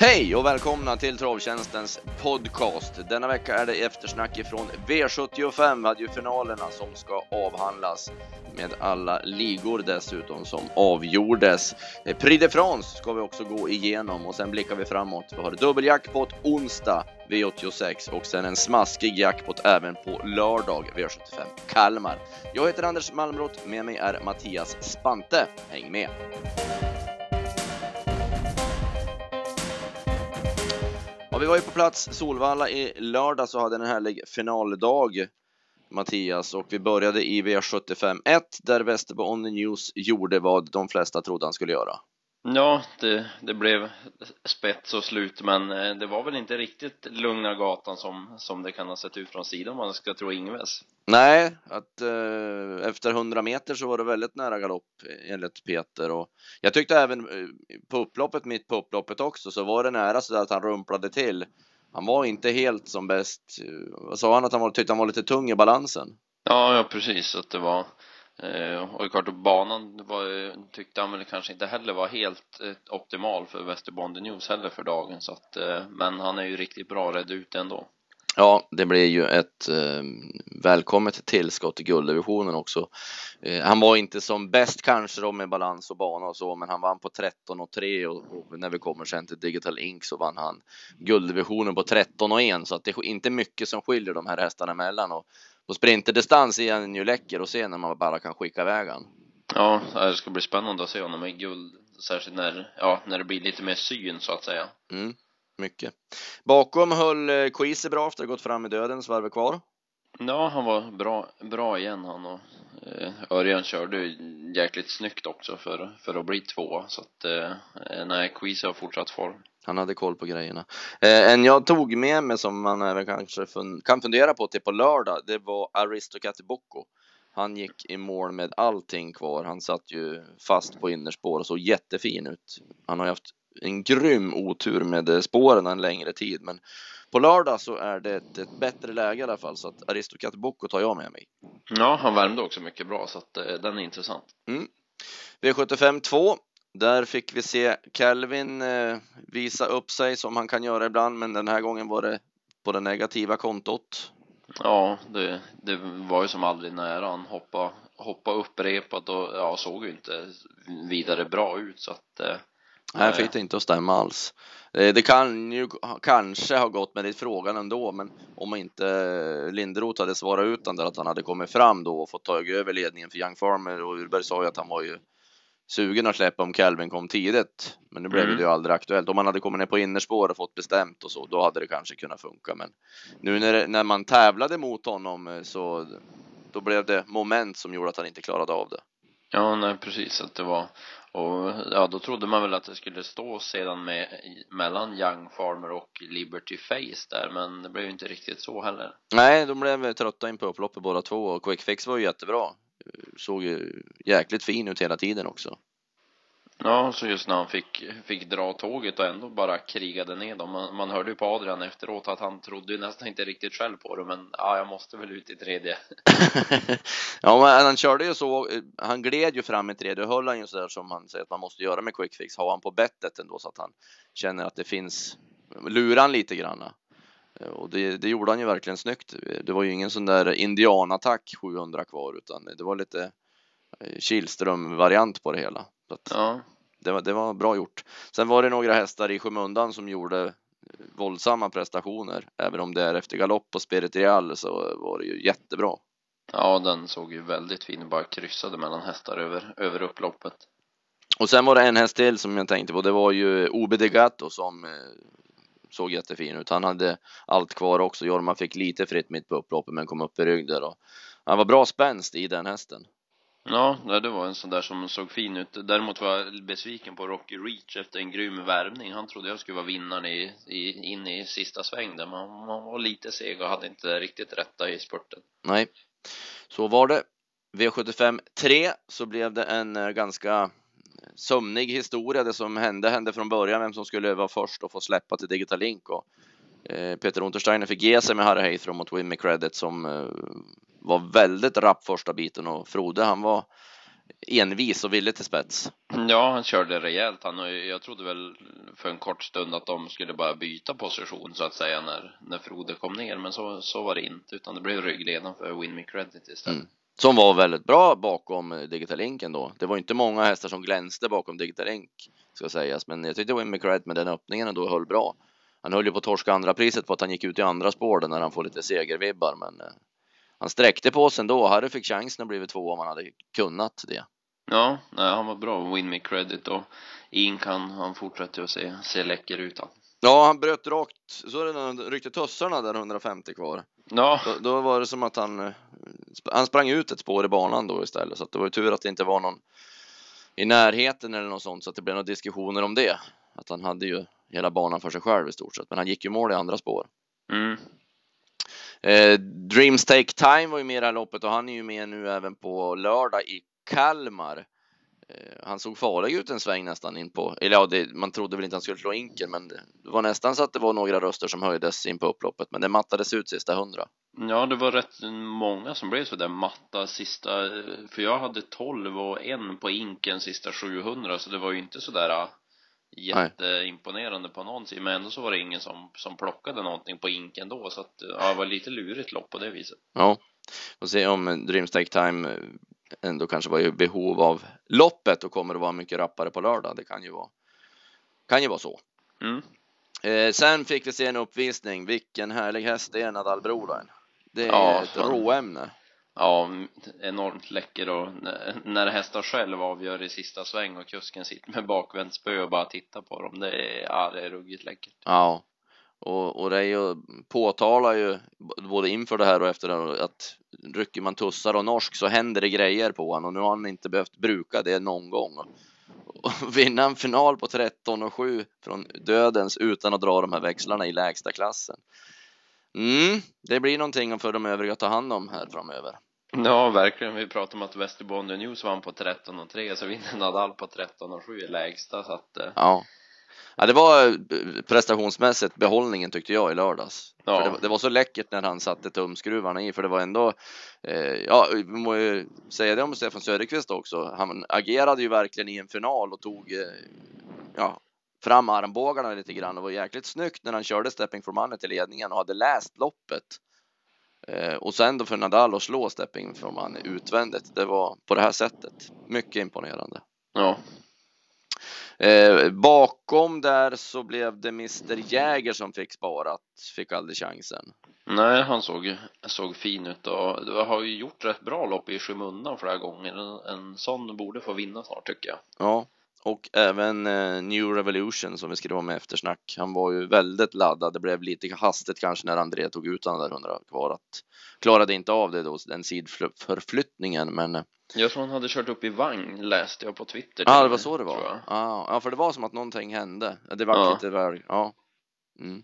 Hej och välkomna till Travtjänstens podcast. Denna vecka är det eftersnack ifrån V75. Vi hade ju finalerna som ska avhandlas med alla ligor dessutom som avgjordes. Eh, Prix de France ska vi också gå igenom och sen blickar vi framåt. Vi har dubbeljackpot onsdag V86 och sen en smaskig jackpot även på lördag V75 Kalmar. Jag heter Anders Malmrot, med mig är Mattias Spante. Häng med! Ja, vi var ju på plats Solvalla i lördag så hade en härlig finaldag Mattias och vi började i V75 1 där Västerbo On The News gjorde vad de flesta trodde han skulle göra. Ja, det, det blev spets och slut, men eh, det var väl inte riktigt lugna gatan som, som det kan ha sett ut från sidan om man ska tro Ingves. Nej, att eh, efter 100 meter så var det väldigt nära galopp enligt Peter och jag tyckte även eh, på upploppet, mitt på upploppet också, så var det nära så att han rumplade till. Han var inte helt som bäst. Sa han att han var, tyckte han var lite tung i balansen? Ja, ja precis, att det var Eh, och klart, banan var, tyckte han väl kanske inte heller var helt eh, optimal för Västerbonde News heller för dagen så att, eh, men han är ju riktigt bra rädd ut ändå. Ja, det blev ju ett eh, välkommet tillskott i gulddivisionen också. Eh, han var inte som bäst kanske då med balans och bana och så, men han vann på 13 och 3 och, och när vi kommer sen till Digital Ink så vann han gulddivisionen på 13 och 1 så att det är inte mycket som skiljer de här hästarna emellan och på sprinterdistans är han ju läcker att se när man bara kan skicka iväg han. Ja, det ska bli spännande att se honom i guld, särskilt när, ja, när det blir lite mer syn så att säga. Mm, mycket. Bakom höll eh, Queese bra efter att ha gått fram i dödens varv kvar. Ja, han var bra, bra igen han och eh, Örjan körde jäkligt snyggt också för, för att bli två så att eh, nej, Queese har fortsatt form. Han hade koll på grejerna. Eh, en jag tog med mig som man även kanske fun kan fundera på till på lördag, det var Aristocati Bocco. Han gick i mål med allting kvar. Han satt ju fast på innerspår och såg jättefin ut. Han har ju haft en grym otur med spåren en längre tid, men på lördag så är det ett, ett bättre läge i alla fall, så att Aristocati Bocco tar jag med mig. Ja, han värmde också mycket bra, så att eh, den är intressant. Mm. V75 2 där fick vi se Kelvin eh, visa upp sig som han kan göra ibland, men den här gången var det på det negativa kontot. Ja, det, det var ju som aldrig nära. Han hoppade, hoppade upprepat och ja, såg ju inte vidare bra ut så att eh, Nej, fick det inte att stämma alls. Eh, det kan ju kanske ha gått med det frågan ändå, men om inte Linderoth hade svarat ut den där att han hade kommit fram då och fått ta över ledningen för Young Farmer och Urberg sa ju att han var ju sugen att släppa om Calvin kom tidigt. Men nu blev mm. det ju aldrig aktuellt. Om man hade kommit ner på innerspår och fått bestämt och så, då hade det kanske kunnat funka. Men nu när, när man tävlade mot honom eh, så då blev det moment som gjorde att han inte klarade av det. Ja, nej precis att det var och ja, då trodde man väl att det skulle stå sedan med mellan Young Farmer och Liberty Face där, men det blev ju inte riktigt så heller. Nej, de blev trötta in på upploppet båda två och Quick Fix var ju jättebra såg ju jäkligt fin ut hela tiden också. Ja, så just när han fick, fick dra tåget och ändå bara krigade ner dem. Man, man hörde ju på Adrian efteråt att han trodde ju nästan inte riktigt själv på det, men ja, jag måste väl ut i tredje. ja, men han körde ju så. Han gled ju fram i tredje och höll han ju så där som han säger att man måste göra med quick fix. Har han på bettet ändå så att han känner att det finns, lurar han lite granna. Eh, och det, det, gjorde han ju verkligen snyggt. Det var ju ingen sån där indianattack 700 kvar utan det var lite eh, Kihlström-variant på det hela. ja. det, var, det var bra gjort. Sen var det några hästar i skymundan som gjorde eh, våldsamma prestationer. Även om det är efter galopp på Spirit Real så var det ju jättebra. Ja, den såg ju väldigt fin bara kryssade mellan hästar över, över upploppet. Och sen var det en häst till som jag tänkte på. Det var ju Obedegato som såg jättefin ut. Han hade allt kvar också. Jorma fick lite fritt mitt på upploppet men kom upp i rygg där och han var bra spänst i den hästen. Ja, det var en sån där som såg fin ut. Däremot var jag besviken på Rocky Reach efter en grym värmning. Han trodde jag skulle vara vinnaren i, i, in i sista sväng där, men han var lite seg och hade inte riktigt rätta i spurten. Nej, så var det. V75 3 så blev det en eh, ganska sömnig historia. Det som hände hände från början, vem som skulle vara först och få släppa till Digital Link. Och, eh, Peter Untersteiner fick ge sig med Harry Haythrom mot Wimmy Credit som eh, var väldigt rapp första biten och Frode han var envis och ville till spets. Ja, han körde rejält. Han, och jag trodde väl för en kort stund att de skulle bara byta position så att säga när, när Frode kom ner. Men så, så var det inte, utan det blev ryggledaren för Win Me Credit istället. Mm. Som var väldigt bra bakom Digital Ink ändå. Det var inte många hästar som glänste bakom Digital Ink ska sägas, men jag tyckte Win Me Credit med den öppningen ändå höll bra. Han höll ju på att torska andra priset på att han gick ut i andra spår när han får lite segervibbar, men eh, han sträckte på sig ändå. Harry fick chansen att bli två om han hade kunnat det. Ja, nej, han var bra. Win me credit och Ink han, han fortsätter att se, se läcker ut. Han. Ja, han bröt rakt. Så är det när han ryckte tussarna där 150 kvar. Ja. Då, då, var det som att han, eh, han sprang ut ett spår i banan då istället. Så det var ju tur att det inte var någon i närheten eller något sånt så att det blev några diskussioner om det. Att han hade ju hela banan för sig själv i stort sett. Men han gick ju mål i andra spår. Mm. Eh, Dreams Take Time var ju med i det här loppet och han är ju med nu även på lördag i Kalmar. Eh, han såg farlig ut en sväng nästan in på, eller ja, det, man trodde väl inte han skulle slå inken, men det var nästan så att det var några röster som höjdes in på upploppet, men det mattades ut sista hundra. Ja, det var rätt många som blev så där matta sista, för jag hade 12 och en på inken sista 700, så det var ju inte så där äh, jätteimponerande på någon sida, men ändå så var det ingen som, som plockade någonting på inken då, så att ja, det var lite lurigt lopp på det viset. Ja, får se om Dreams Take Time ändå kanske var i behov av loppet och kommer att vara mycket rappare på lördag. Det kan ju vara, kan ju vara så. Mm. Eh, sen fick vi se en uppvisning. Vilken härlig häst det är Nadalbrodern. Det är ja, ett råämne. Ja, enormt läcker och när hästar själv avgör i sista sväng och kusken sitter med bakvänt spö och bara tittar på dem. Det är, ja, det är ruggigt läckert. Ja, och, och Reijo påtalar ju både inför det här och efter det att rycker man tussar och norsk så händer det grejer på honom och nu har han inte behövt bruka det någon gång. Och vinna en final på 13 och 7 från dödens utan att dra de här växlarna i lägsta klassen. Mm, det blir någonting för de övriga att ta hand om här framöver. Ja, verkligen. Vi pratade om att Västerbotten News vann på 13 och 3 så vinner Nadal på 13 och 7 i lägsta så att eh, ja. Ja, det var eh, prestationsmässigt behållningen tyckte jag i lördags. Ja. Det, det, var så läckert när han satte tumskruvarna i, för det var ändå, eh, ja, vi må ju säga det om Stefan Söderqvist också. Han agerade ju verkligen i en final och tog, eh, ja, fram armbågarna lite grann och var jäkligt snyggt när han körde Stepping for Money till ledningen och hade läst loppet. Eh, och sen då för Nadal att slå Stepping for Money utvändigt, det var på det här sättet. Mycket imponerande. Ja, Eh, bakom där så blev det Mr Jäger som fick sparat, fick aldrig chansen. Nej, han såg, såg fin ut och du har ju gjort rätt bra lopp i skymundan flera gånger. En, en sån borde få vinna snart tycker jag. Ja, och även eh, New Revolution som vi skrev om eftersnack. Han var ju väldigt laddad. Det blev lite hastigt kanske när André tog ut den där hundra kvar. Att, klarade inte av det då, den sidförflyttningen, men eh, jag tror han hade kört upp i vagn läste jag på Twitter. Ja, det var så det var. Ja, ja, för det var som att någonting hände. Det var ja. lite väl, ja. Mm.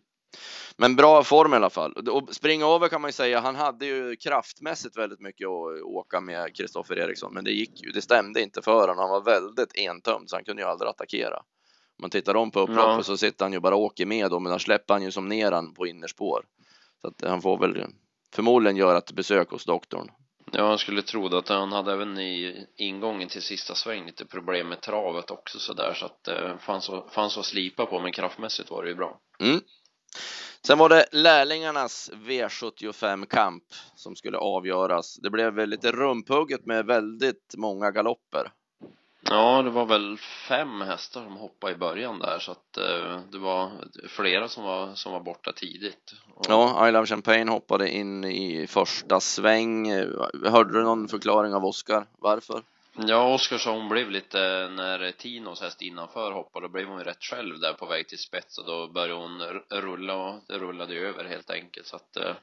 Men bra form i alla fall. Och springa över kan man ju säga, han hade ju kraftmässigt väldigt mycket att åka med Kristoffer Eriksson, men det gick ju, det stämde inte för honom. Han var väldigt entömd så han kunde ju aldrig attackera. Om man tittar om på upploppet ja. så sitter han ju bara och åker med då, men då släpper han ju som ner han på innerspår. Så att han får väl förmodligen göra ett besök hos doktorn Ja, jag skulle tro att han hade även i ingången till sista sväng lite problem med travet också sådär så att det fanns, att, fanns att slipa på men kraftmässigt var det ju bra. Mm. Sen var det lärlingarnas V75 kamp som skulle avgöras. Det blev lite rumpugget med väldigt många galopper. Ja, det var väl fem hästar som hoppade i början där så att eh, det var flera som var, som var borta tidigt. Och... Ja, I Love Champagne hoppade in i första sväng. Hörde du någon förklaring av Oskar? Varför? Ja, Oskarsson blev lite, när Tinos häst innanför hoppade, då blev hon ju rätt själv där på väg till spets och då började hon rulla och det rullade över helt enkelt så att eh, Eh,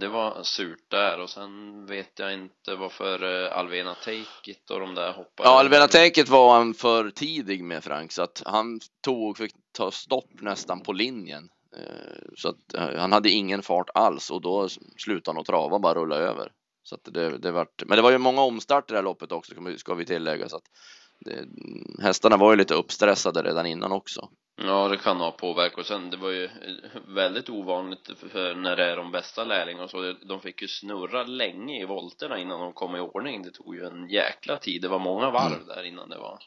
det var surt där och sen vet jag inte varför eh, Alvena Take It och de där hoppade. Ja, Alvena Take It var han för tidig med Frank så att han tog, fick ta stopp nästan på linjen. Eh, så att han hade ingen fart alls och då slutade han att trava bara rulla över. Så att det, det vart, men det var ju många omstarter i det här loppet också ska vi tillägga så att det, hästarna var ju lite uppstressade redan innan också. Ja, det kan ha påverkat. Och sen, det var ju väldigt ovanligt för när det är de bästa lärlingarna och så. De fick ju snurra länge i volterna innan de kom i ordning. Det tog ju en jäkla tid. Det var många varv mm. där innan det var.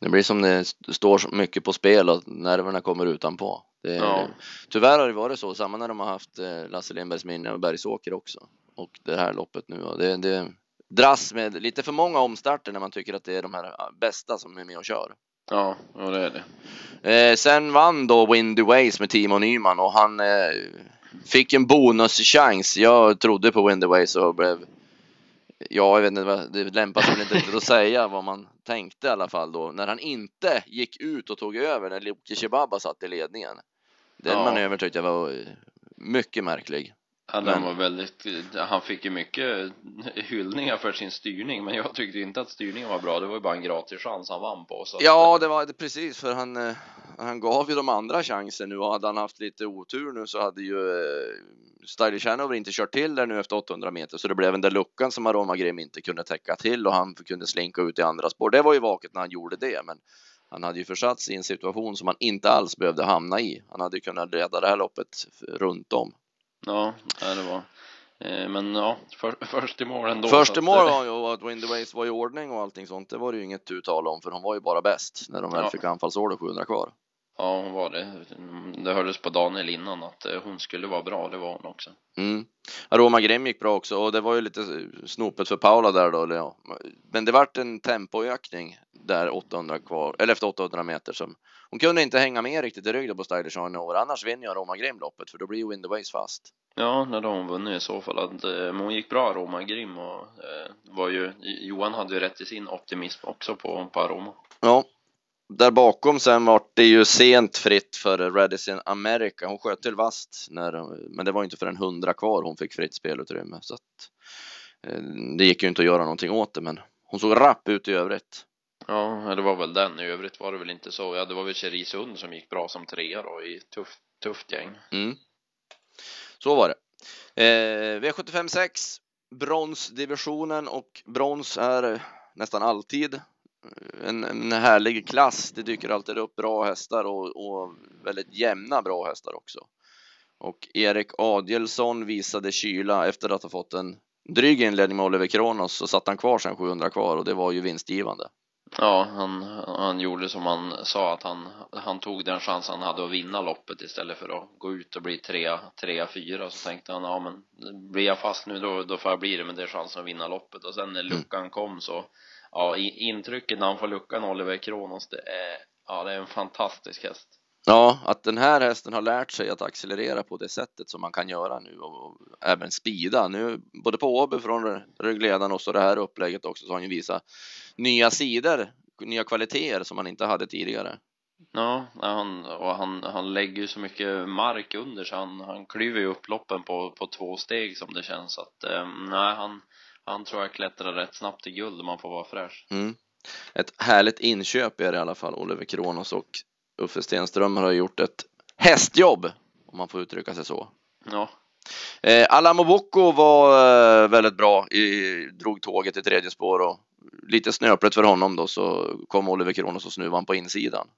Det blir som det står så mycket på spel och nerverna kommer utanpå. Det, ja. Tyvärr har det varit så, samma när de har haft eh, Lasse Lindbergs minne och Bergsåker också. Och det här loppet nu. Det, det dras med lite för många omstarter när man tycker att det är de här bästa som är med och kör. Ja, ja det är det. Eh, sen vann då Windy Ways med Timo Nyman och han eh, fick en bonuschans. Jag trodde på Windy Ways och blev Ja, jag vet inte, det lämpar sig inte riktigt att säga vad man tänkte i alla fall då när han inte gick ut och tog över när Loki Chibaba satt i ledningen. Den ja. manövern tyckte jag var mycket märklig. Ja, den var väldigt, han fick ju mycket hyllningar för sin styrning men jag tyckte inte att styrningen var bra, det var ju bara en gratis chans han vann på. Så ja, det var det precis för han, eh, han gav ju de andra chansen nu och hade han haft lite otur nu så hade ju eh, Stylish Hanover inte kört till där nu efter 800 meter så det blev den där luckan som Aroma Grim inte kunde täcka till och han kunde slinka ut i andra spår. Det var ju vaket när han gjorde det men han hade ju försatt sig i en situation som han inte alls behövde hamna i. Han hade ju kunnat leda det här loppet runt om. Ja, det var eh, men ja, för, först i mål ändå. Först i mål var ju att Ways var i ordning och allting sånt. Det var det ju inget uttal om för de var ju bara bäst när de väl ja. fick anfallsorder 700 kvar. Ja, hon var det. Det hördes på Daniel innan att eh, hon skulle vara bra. Det var hon också. Mm. Aroma Grim gick bra också och det var ju lite snopet för Paula där då. Ja. Men det vart en tempoökning där 800 kvar, eller efter 800 meter som hon kunde inte hänga med riktigt i ryggen på Stylish Arnover. Annars vinner ju Aroma Grim loppet för då blir ju Winderways fast. Ja, när de vunnit i så fall. Att, eh, men hon gick bra Aroma Grim och eh, var ju, Johan hade ju rätt i sin optimism också på, på Aroma. Ja, där bakom sen vart det ju sent fritt för Radisson America. Hon sköt till vast när, men det var inte för en hundra kvar hon fick fritt spelutrymme så att eh, det gick ju inte att göra någonting åt det, men hon såg rapp ut i övrigt. Ja, det var väl den. I övrigt var det väl inte så. Ja, det var väl Cherisund som gick bra som trea då i tufft, tufft gäng. Mm. Så var det. Eh, V75 6, bronsdivisionen och brons är nästan alltid en, en härlig klass. Det dyker alltid upp bra hästar och, och väldigt jämna bra hästar också. Och Erik Adielsson visade kyla efter att ha fått en dryg inledning med Oliver Kronos så satt han kvar sen 700 kvar och det var ju vinstgivande. Ja, han, han gjorde som han sa att han, han tog den chans han hade att vinna loppet istället för att gå ut och bli trea, trea, fyra. Så tänkte han, ja men blir jag fast nu då, då får jag bli det, men det är chansen att vinna loppet. Och sen när mm. luckan mm. kom så ja, intrycket när han får luckan Oliver Kronos, det är, ja, det är en fantastisk häst. Ja, att den här hästen har lärt sig att accelerera på det sättet som man kan göra nu och, och även spida. Nu både på Åby från ryggledaren och så det här upplägget också så har han ju visat nya sidor, nya kvaliteter som han inte hade tidigare. Ja, han, och han, han lägger ju så mycket mark under så han, han klyver ju upp loppen på, på två steg som det känns att, eh, nej han, han tror jag klättrar rätt snabbt till guld om man får vara fräsch. Mm. Ett härligt inköp är det i alla fall, Oliver Kronos och Uffe Stenström har gjort ett hästjobb, om man får uttrycka sig så. Ja. Eh, Alamo Bocco var eh, väldigt bra, i, drog tåget i tredje spår och lite snöpligt för honom då så kom Oliver Kronos och snuvade på insidan.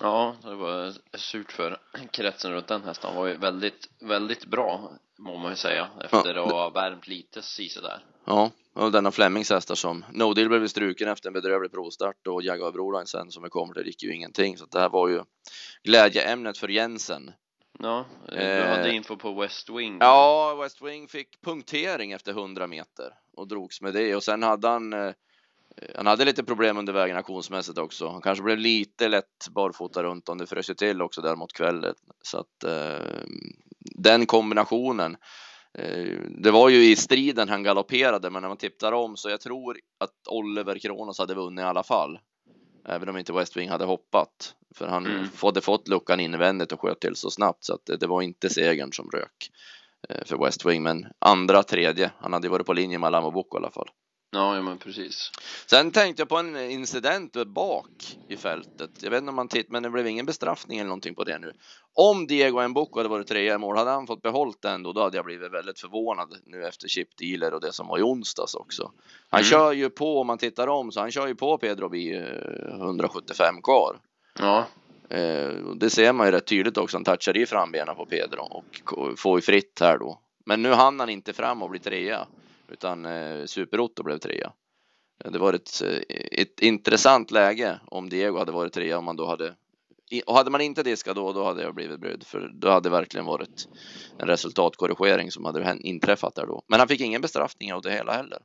Ja, det var surt för kretsen runt den hästen. Han var ju väldigt, väldigt bra, må man ju säga, efter ja, att ha värmt lite där. Ja, och denna Flemings hästar som No Deal blev struken efter en bedrövlig provstart och Jaguar Broline sen som vi kommer till gick ju ingenting. Så det här var ju glädjeämnet för Jensen. Ja, du eh, hade info på West Wing. Ja, West Wing fick punktering efter 100 meter och drogs med det och sen hade han eh, han hade lite problem under vägen aktionsmässigt också. Han kanske blev lite lätt barfota runt om det frös till också där mot kvällen. Så att eh, den kombinationen. Eh, det var ju i striden han galopperade, men när man tittar om så jag tror att Oliver Kronos hade vunnit i alla fall. Även om inte West Wing hade hoppat, för han mm. hade fått luckan invändigt och sköt till så snabbt så att det, det var inte segern som rök eh, för West Wing, men andra, tredje. Han hade varit på linje med Alamo Boko i alla fall. Ja, ja men precis. Sen tänkte jag på en incident bak i fältet. Jag vet inte om man tittar, men det blev ingen bestraffning eller någonting på det nu. Om Diego Mboko hade varit trea i mål, hade han fått behållt den då, då hade jag blivit väldigt förvånad nu efter chip dealer och det som var i onsdags också. Han mm. kör ju på, om man tittar om, så han kör ju på Pedro Bi 175 kvar. Ja. Eh, det ser man ju rätt tydligt också. Han touchar i frambenen på Pedro och får ju fritt här då. Men nu hann han inte fram och bli trea utan eh, Super-Otto blev trea. Det var ett, ett intressant läge om Diego hade varit trea om man då hade och hade man inte diskat då, då hade jag blivit brydd för då hade det verkligen varit en resultatkorrigering som hade inträffat där då. Men han fick ingen bestraffning av det hela heller.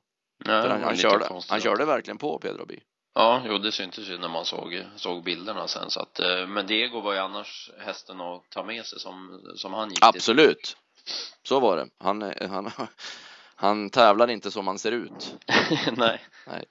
Nej, han, han, körde, han körde verkligen på Pedro By. Ja, jo, det syntes ju när man såg, såg bilderna sen så att, eh, men Diego var ju annars hästen att ta med sig som, som han gick Absolut. Till. Så var det. Han, han, han tävlar inte som han ser ut. Nej. Nej.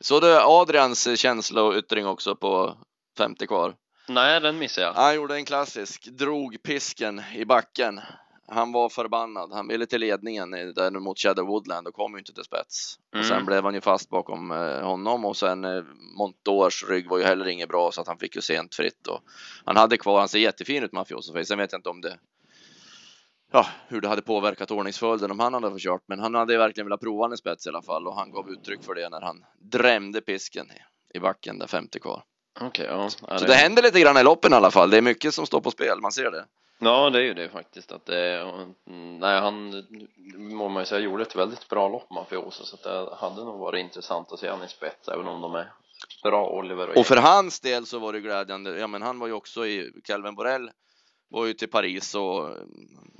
Så det Adrians känsloyttring också på 50 kvar? Nej, den missade jag. Han gjorde en klassisk, drog pisken i backen. Han var förbannad. Han ville till ledningen där mot Shadow Woodland och kom ju inte till spets. Mm. Och sen mm. blev han ju fast bakom eh, honom och sen eh, Montors rygg var ju heller inget bra så att han fick ju sent fritt och han hade kvar, han ser jättefin ut Mafioso Sen vet jag inte om det ja, hur det hade påverkat ordningsföljden om han hade fått kört, men han hade verkligen velat prova en spets i alla fall och han gav uttryck för det när han drämde pisken i backen där 50 kvar. Okay, ja. Så det... det händer lite grann i loppen i alla fall. Det är mycket som står på spel, man ser det. Ja, det är ju det faktiskt att det, nej han, må man ju säga, gjorde ett väldigt bra lopp Mafioso så att det hade nog varit intressant att se han i spets även om de är bra Oliver och, och för hans del så var det glädjande, ja men han var ju också i Calvin Borrell var ju till Paris och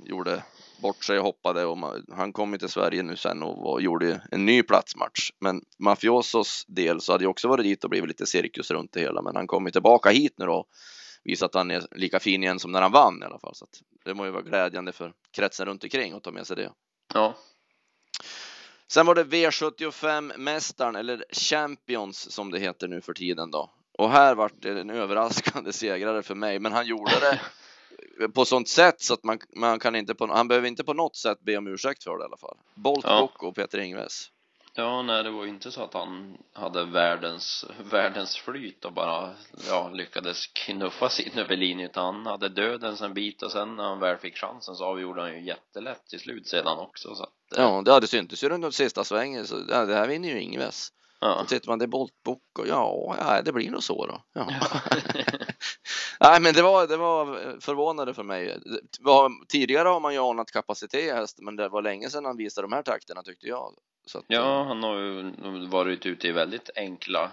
gjorde bort sig och hoppade och han kom till Sverige nu sen och gjorde en ny platsmatch. Men Mafiosos del så hade jag också varit dit och blivit lite cirkus runt det hela, men han kom ju tillbaka hit nu då visat att han är lika fin igen som när han vann i alla fall. Så att det må ju vara glädjande för kretsen runt omkring att ta med sig det. Ja. Sen var det V75 mästaren eller Champions som det heter nu för tiden då. Och här vart det en överraskande segrare för mig, men han gjorde det på sånt sätt så att man, man kan inte på, han behöver inte på något sätt be om ursäkt för det i alla fall. Bolt ja. och Peter Ingves. Ja, nej, det var ju inte så att han hade världens, världens flyt och bara, ja, lyckades knuffa sig in över linjen, utan han hade dödens en bit och sen när han väl fick chansen så avgjorde han ju jättelätt till slut sedan också, så att, Ja, det hade syntes ju runt sista svängen, så det här vinner ju Ingves. Ja. Så tittar man, det är Boltbock och ja, ja, det blir nog så då. Ja. Nej, men det var, det var förvånande för mig. tidigare har man ju anat kapacitet i hästen, men det var länge sedan han visade de här takterna tyckte jag. Att, ja, han har ju varit ute i väldigt enkla,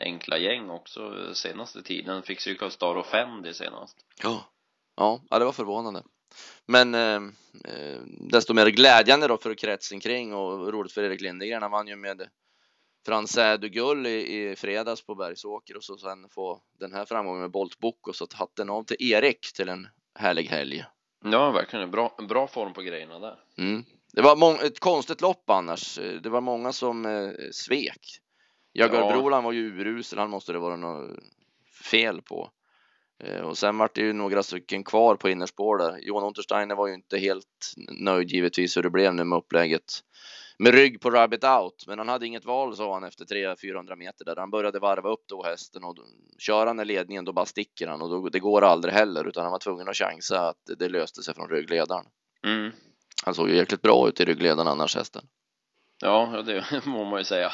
enkla gäng också senaste tiden. Fick Star och fem det senast. Ja. ja, ja, det var förvånande. Men eh, eh, desto mer glädjande då för kretsen kring och roligt för Erik Lindegren. Han vann ju med Fransä du Gull i, i fredags på Bergsåker och så sen få den här framgången med Bolt Book och så hatten av till Erik till en härlig helg. Ja, verkligen bra, bra form på grejerna där. Mm. Det var ett konstigt lopp annars. Det var många som eh, svek. Jagar ja. Broland var ju urusel, han måste det vara något fel på. Eh, och sen var det ju några stycken kvar på innerspår där. Johan Untersteiner var ju inte helt nöjd givetvis hur det blev nu med upplägget med rygg på Rabbit Out. Men han hade inget val sa han efter 300-400 meter där han började varva upp då hästen och kör han i ledningen då bara sticker han och då, det går aldrig heller utan han var tvungen att chansa att det löste sig från ryggledaren. Mm. Han såg ju jäkligt bra ut i ryggledaren annars hästen. Ja, det må man ju säga.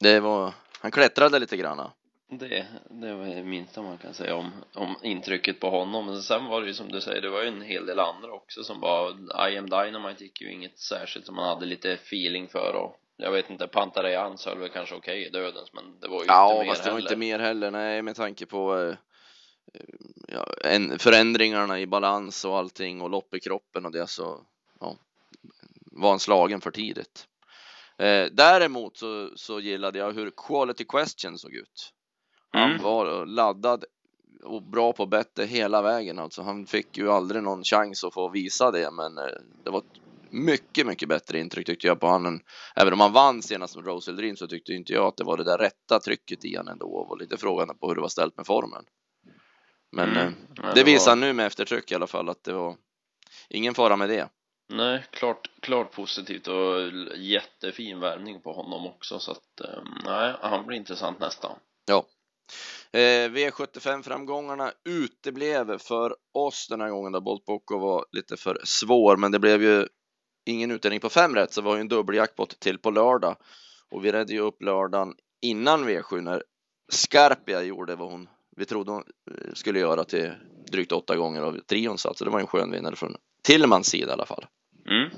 Det var, han klättrade lite granna. Det, det var det minsta man kan säga om, om intrycket på honom. Men sen var det ju som du säger, det var ju en hel del andra också som bara, I am Dynamite gick ju inget särskilt som man hade lite feeling för och jag vet inte, Pantareans höll väl kanske okej i dödens men det var ju ja, inte mer fast det var inte mer heller, nej med tanke på eh, ja, en, förändringarna i balans och allting och lopp i kroppen och det så ja, var han slagen för tidigt. Eh, däremot så, så gillade jag hur Quality Question såg ut. Han mm. var laddad och bra på bättre hela vägen alltså. Han fick ju aldrig någon chans att få visa det, men eh, det var ett mycket, mycket bättre intryck tyckte jag på honom. Även om han vann senast med Rose Dream så tyckte inte jag att det var det där rätta trycket i honom ändå och var lite frågande på hur det var ställt med formen. Men mm. eh, det, det visar var... nu med eftertryck i alla fall att det var ingen fara med det. Nej, klart, klart positivt och jättefin värmning på honom också så att eh, nej, han blir intressant nästan. Ja, Eh, V75-framgångarna uteblev för oss den här gången då Bolt Bocco var lite för svår, men det blev ju ingen utdelning på fem rätt, så det var ju en dubbeljackpot till på lördag och vi redde ju upp lördagen innan V7 när Scarpia gjorde vad hon vi trodde hon eh, skulle göra till drygt åtta gånger av trion så det var en skön vinnare från Tillmans sida i alla fall. Mm.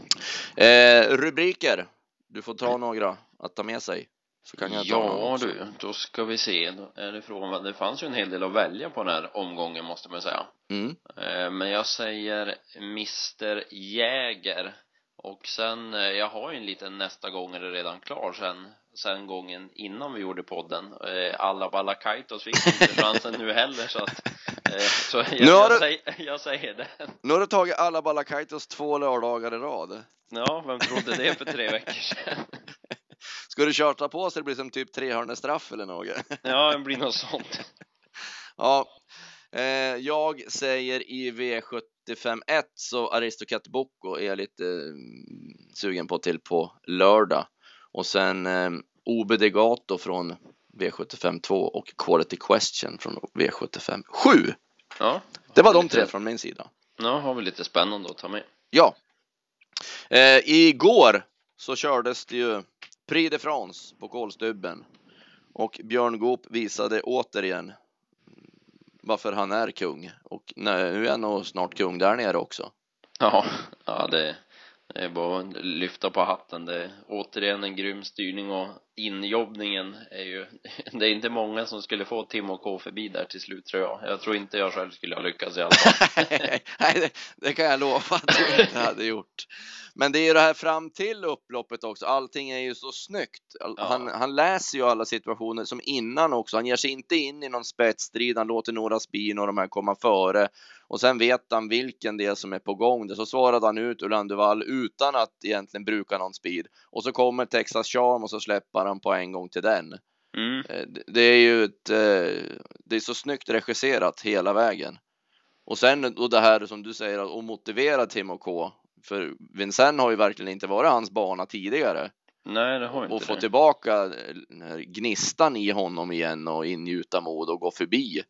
Eh, rubriker. Du får ta några att ta med sig. Så kan jag Ja du, då ska vi se. Är det det fanns ju en hel del att välja på den här omgången måste man säga. Mm. Eh, Men jag säger Mr Jäger och sen, eh, jag har ju en liten nästa gång är det redan klar sen, sen gången innan vi gjorde podden. Eh, Alla Balakaitos fick inte chansen nu heller så att, så jag, Nu har jag, du- säger, jag säger den. Nu har du tagit alla Balakaitos två lördagar i rad. Ja, vem trodde det för tre veckor sedan? Ska du köra på så det blir som typ trehörnestraff eller något? Ja, det blir något sånt. Ja, eh, jag säger i V75 så Aristocat Bocco är jag lite mm, sugen på till på lördag. Och sen eh, OB Degato från V75 2 och Quality Question från V75 7. Ja, Det var de Lite- tre från min sida. nu har vi lite spännande att ta med. Ja. Eh, igår så kördes det ju Prix de France på Kolstubben och Björn Goop visade återigen varför han är kung och nu är han nog snart kung där nere också. Ja, ja det, det är bara att lyfta på hatten. Det är återigen en grym styrning och injobbningen är ju, det är inte många som skulle få Tim och K förbi där till slut tror jag. Jag tror inte jag själv skulle ha lyckats i alla fall. Nej, det, det kan jag lova att du inte hade gjort. Men det är ju det här fram till upploppet också. Allting är ju så snyggt. All- Ja. Han, han läser ju alla situationer som innan också. Han ger sig inte in i någon spetsstrid. Han låter några spin och de här komma före och sen vet han vilken det är som är på gång. Så svarade han ut Orlando Wall utan att egentligen bruka någon speed och så kommer Texas Charm och så släpper han på en gång till den. Mm. Eh, det- är ju ett, eh, det är så snyggt regisserat hela vägen. Och sen och det här som du säger att motivera Tim och K. För Vincennes har ju verkligen inte varit hans bana tidigare. Nej, det har inte Och få det. tillbaka eh, gnistan i honom igen och ingjuta mod och gå förbi.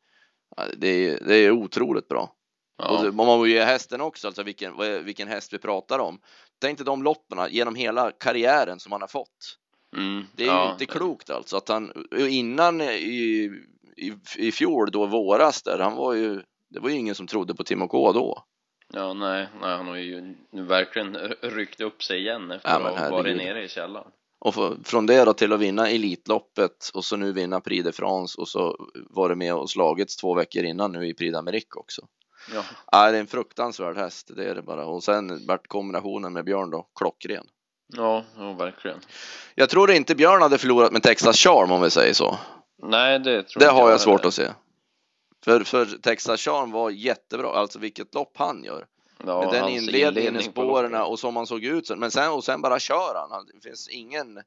Det är, det är otroligt bra. Och Ja. det, man må ju hästen också, alltså vilken, vilken häst vi pratar om. Tänk dig de loppen genom hela karriären som han har fått. Mm. Det är ja, ju inte klokt alltså att han innan i, i, i fjol då våras där, han var ju, det var ju ingen som trodde på Tim och K då. Ja, nej, nej, han har ju nu verkligen ryckt upp sig igen efter Ja, att ha varit nere i källaren. Och för, från det då till att vinna Elitloppet och så nu vinna Prix de France och så var det med och slagits två veckor innan nu i Prix d'Amérique också. Ja, Ja, det är en fruktansvärd häst, det är det bara. Och sen vart kombinationen med Björn då klockren. Ja, ja, verkligen. Jag tror inte Björn hade förlorat med Texas Charm om vi säger så. Nej, det tror Det inte har jag svårt att se. För, för Texas Charm var jättebra, alltså vilket lopp han gör. Ja, med den inledningen i inledning spåren och som han såg ut. sen- Men sen, och sen bara kör han. Det finns ingen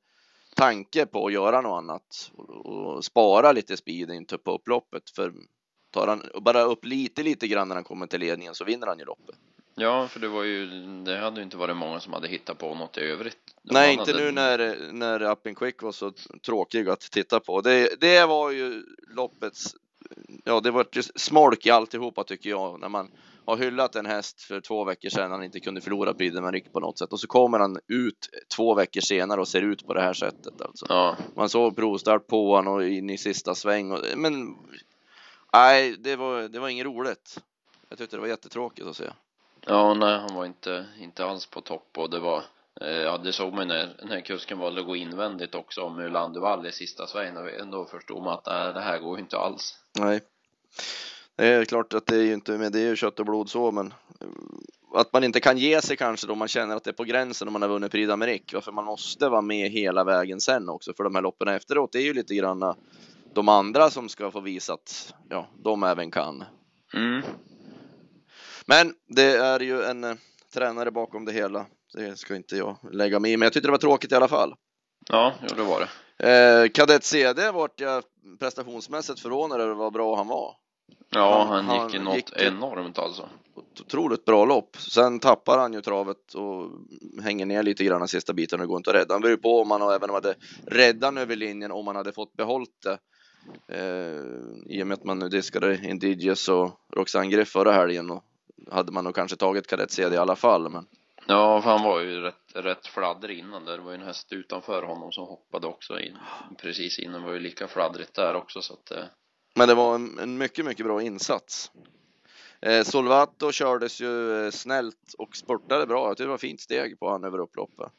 tanke på att göra något annat och, spara lite speed inte på upploppet. För tar han bara upp lite, lite grann när han kommer till ledningen så vinner han ju loppet. Ja, för det var ju, det hade ju inte varit många som hade hittat på något i övrigt. Nej, Man inte hade- nu när, när Up and Quick var så tråkig att titta på. Det, det var ju loppets, ja det var ju smolk i alltihopa tycker jag. När man har hyllat en häst för två veckor sedan han inte kunde förlora de Marique på något sätt och så kommer han ut två veckor senare och ser ut på det här sättet alltså. Ja, Man såg provstart på honom och in i sista sväng och, men nej, det var, det var inget roligt. Jag tyckte det var jättetråkigt att se. Ja, nej, han var inte, inte alls på topp och det var, eh, ja, det såg man när, när kusken valde att gå invändigt också om Ulanduvall i sista svängen då förstod man att nej, det här går ju inte alls. Nej. Det är klart att det är ju inte med det är ju kött och blod så, men eh, att man inte kan ge sig kanske då man känner att det är på gränsen om man har vunnit Prix d'Amérique. Varför man måste vara med hela vägen sen också för de här loppen efteråt. Det är ju lite granna de andra som ska få visa att ja, de även kan. Mm. Men det är ju en eh, tränare bakom det hela. Det ska inte jag lägga mig i, men jag tyckte det var tråkigt i alla fall. Ja, jo, det var det. Eh, Kadett CD vart jag prestationsmässigt förvånad över vad bra han var. Ja, Han- han, gick i något gick- enormt alltså. Otroligt bra lopp. Sen tappar han ju travet och hänger ner lite grann den sista biten och går inte att rädda. Han beror på om han även hade räddat över linjen om han hade fått behållit det. Eh, I och med att man nu diskade Indigius och Roxanne Griff förra helgen och hade man nog kanske tagit kadett CD i alla fall. Men Ja, han var ju rätt, rätt fladdrig innan där. Det var ju en häst utanför honom som hoppade också in. Precis innan var ju lika fladdrigt där också så att eh, Men det var en, en mycket, mycket bra insats. Eh, Solvato kördes ju eh, snällt och spurtade bra. Jag tyckte det var fint steg på han över upploppet.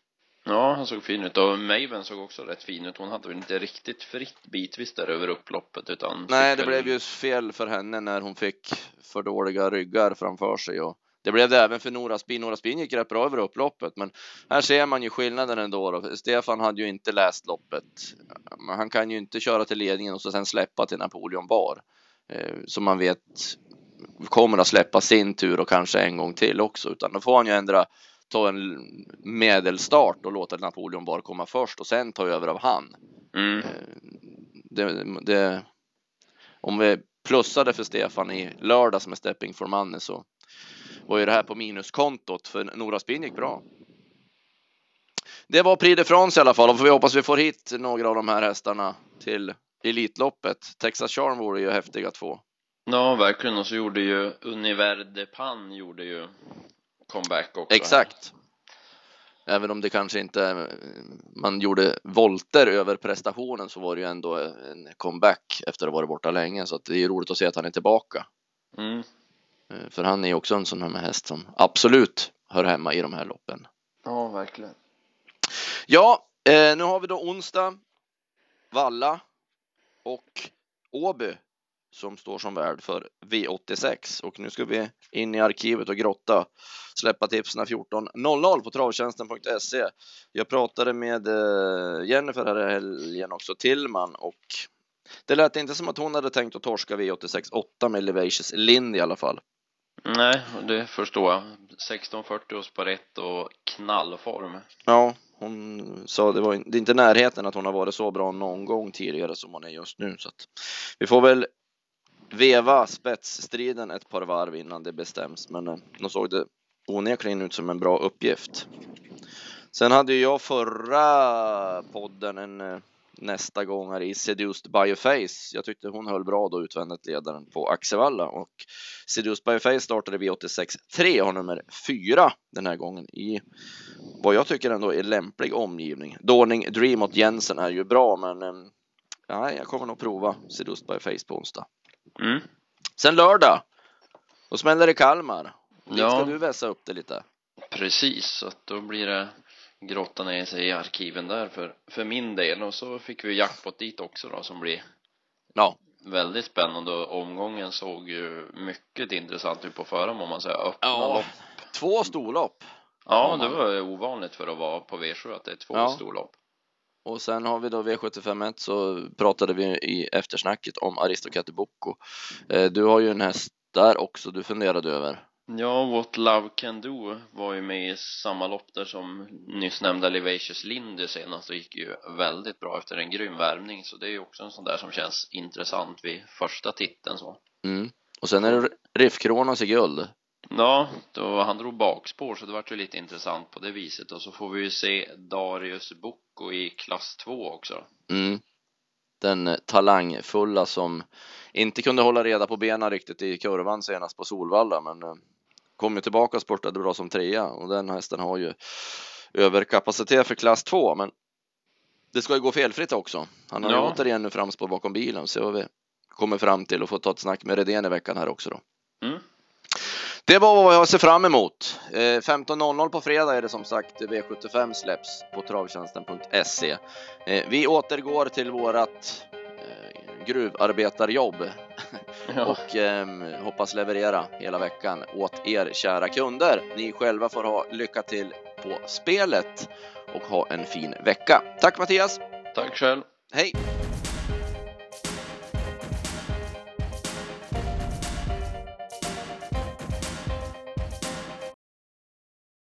Ja, han såg fin ut och Maven såg också rätt fin ut. Hon hade väl inte riktigt fritt bitvis där över upploppet utan Nej, det blev ju fel för henne när hon fick för dåliga ryggar framför sig och det blev det även för Nora Spin. Nora Spin gick rätt bra över upploppet, men här ser man ju skillnaden ändå. Då. Stefan hade ju inte läst loppet, han kan ju inte köra till ledningen och så sen släppa till Napoleon Bar eh, som man vet kommer att släppa sin tur och kanske en gång till också, utan då får han ju ändra ta en medelstart och låta Napoleon Bar komma först och sen ta över av han. mm. Eh, Det, det, om vi plussade för Stefan i lördags med Stepping for Money så var ju det här på minuskontot för Nora Spin gick bra. Det var Prix de France i alla fall och vi hoppas vi får hit några av de här hästarna till Elitloppet. Texas Charm vore ju häftiga två. Ja, verkligen. Och så gjorde ju Univer de Pan gjorde ju comeback också. Exakt. Även om det kanske inte man gjorde volter över prestationen så var det ju ändå en comeback efter att ha varit borta länge så att det är roligt att se att han är tillbaka. Mm. Eh, För han är ju också en sån här häst som absolut hör hemma i de här loppen. Ja, verkligen. Ja, eh, nu har vi då onsdag, Valla och Åby som står som värd för V86 och nu ska vi in i arkivet och grotta, släppa tipsen 14.00 på travtjänsten.se. Jag pratade med eh, Jennifer här i helgen också, Tillman och det lät inte som att hon hade tänkt att torska V86 8 med Levacious Lind i alla fall. Nej, det förstår jag. 1640 hos Parett och knallform. Ja, hon sa det var det är inte närheten att hon har varit så bra någon gång tidigare som hon är just nu så att vi får väl veva spetsstriden ett par varv innan det bestäms men de då såg det onekligen ut som en bra uppgift. Sen hade jag förra podden en eh, nästa gång här i Seduced by a Face. Jag tyckte hon höll bra då utvändigt ledaren på Axevalla och Seduced by a Face startade V86.3 och har nummer 4 den här gången i vad jag tycker ändå är lämplig omgivning. Dawning Dream åt Jensen är ju bra men eh, nej, jag kommer nog prova Seduced by a Face på onsdag. Mm. Sen lördag, då smäller det i Kalmar. Dit Ja. ska du vässa upp det lite. Precis, så att då blir det grotta ner sig i arkiven där för, för min del. Och så fick vi jackpot dit också då som blir Ja, väldigt spännande. Och Omgången såg ju mycket intressant ut på förhand om man säger öppna Ja. lopp. två storlopp. Ja, det var ovanligt för att vara på V7 att det är två Ja. storlopp. Och sen har vi då V751 så pratade vi i eftersnacket om Aristocat Bocco. Eh, Du har ju en häst där också du funderade över. Ja, What Love Can Do var ju med i samma lopp där som nyss nämnda Levacious Lindy senast och gick ju väldigt bra efter en grym värmning så det är ju också en sån där som känns intressant vid första titeln så. Mm. Och sen är det Riff Kronos i guld. Ja, då han drog bakspår så det vart ju lite intressant på det viset och så får vi ju se Darius Bocco i klass 2 också. Mm. Den eh, talangfulla som inte kunde hålla reda på benen riktigt i kurvan senast på Solvalla men eh, kom ju tillbaka och spurtade bra som trea och den hästen har ju överkapacitet för klass 2 men det ska ju gå felfritt också. Han har ju Ja. återigen nu framspår bakom bilen så vi kommer fram till och får ta ett snack med Redén i veckan här också då. Mm. Det var vad jag ser fram emot. Eh, 15.00 på fredag är det som sagt V75 släpps på travtjänsten.se. Eh, vi återgår till vårat eh, gruvarbetarjobb Ja. och ehm, hoppas leverera hela veckan åt er kära kunder. Ni själva får ha lycka till på spelet och ha en fin vecka. Tack Mattias! Tack själv. Hej!